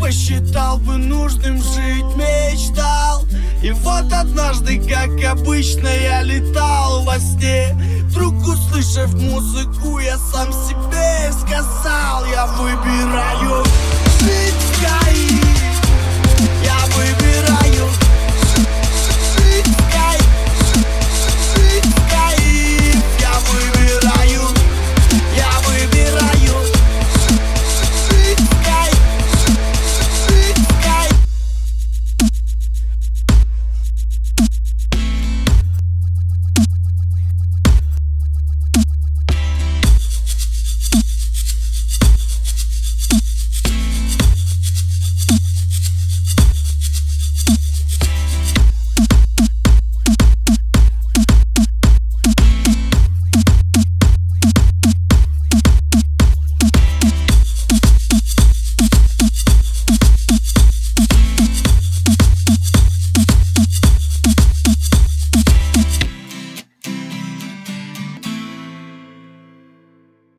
посчитал бы нужным жить Мечтал. И вот однажды, как обычно, я летал во сне. Вдруг услышав музыку, я сам себе сказал Я выбираю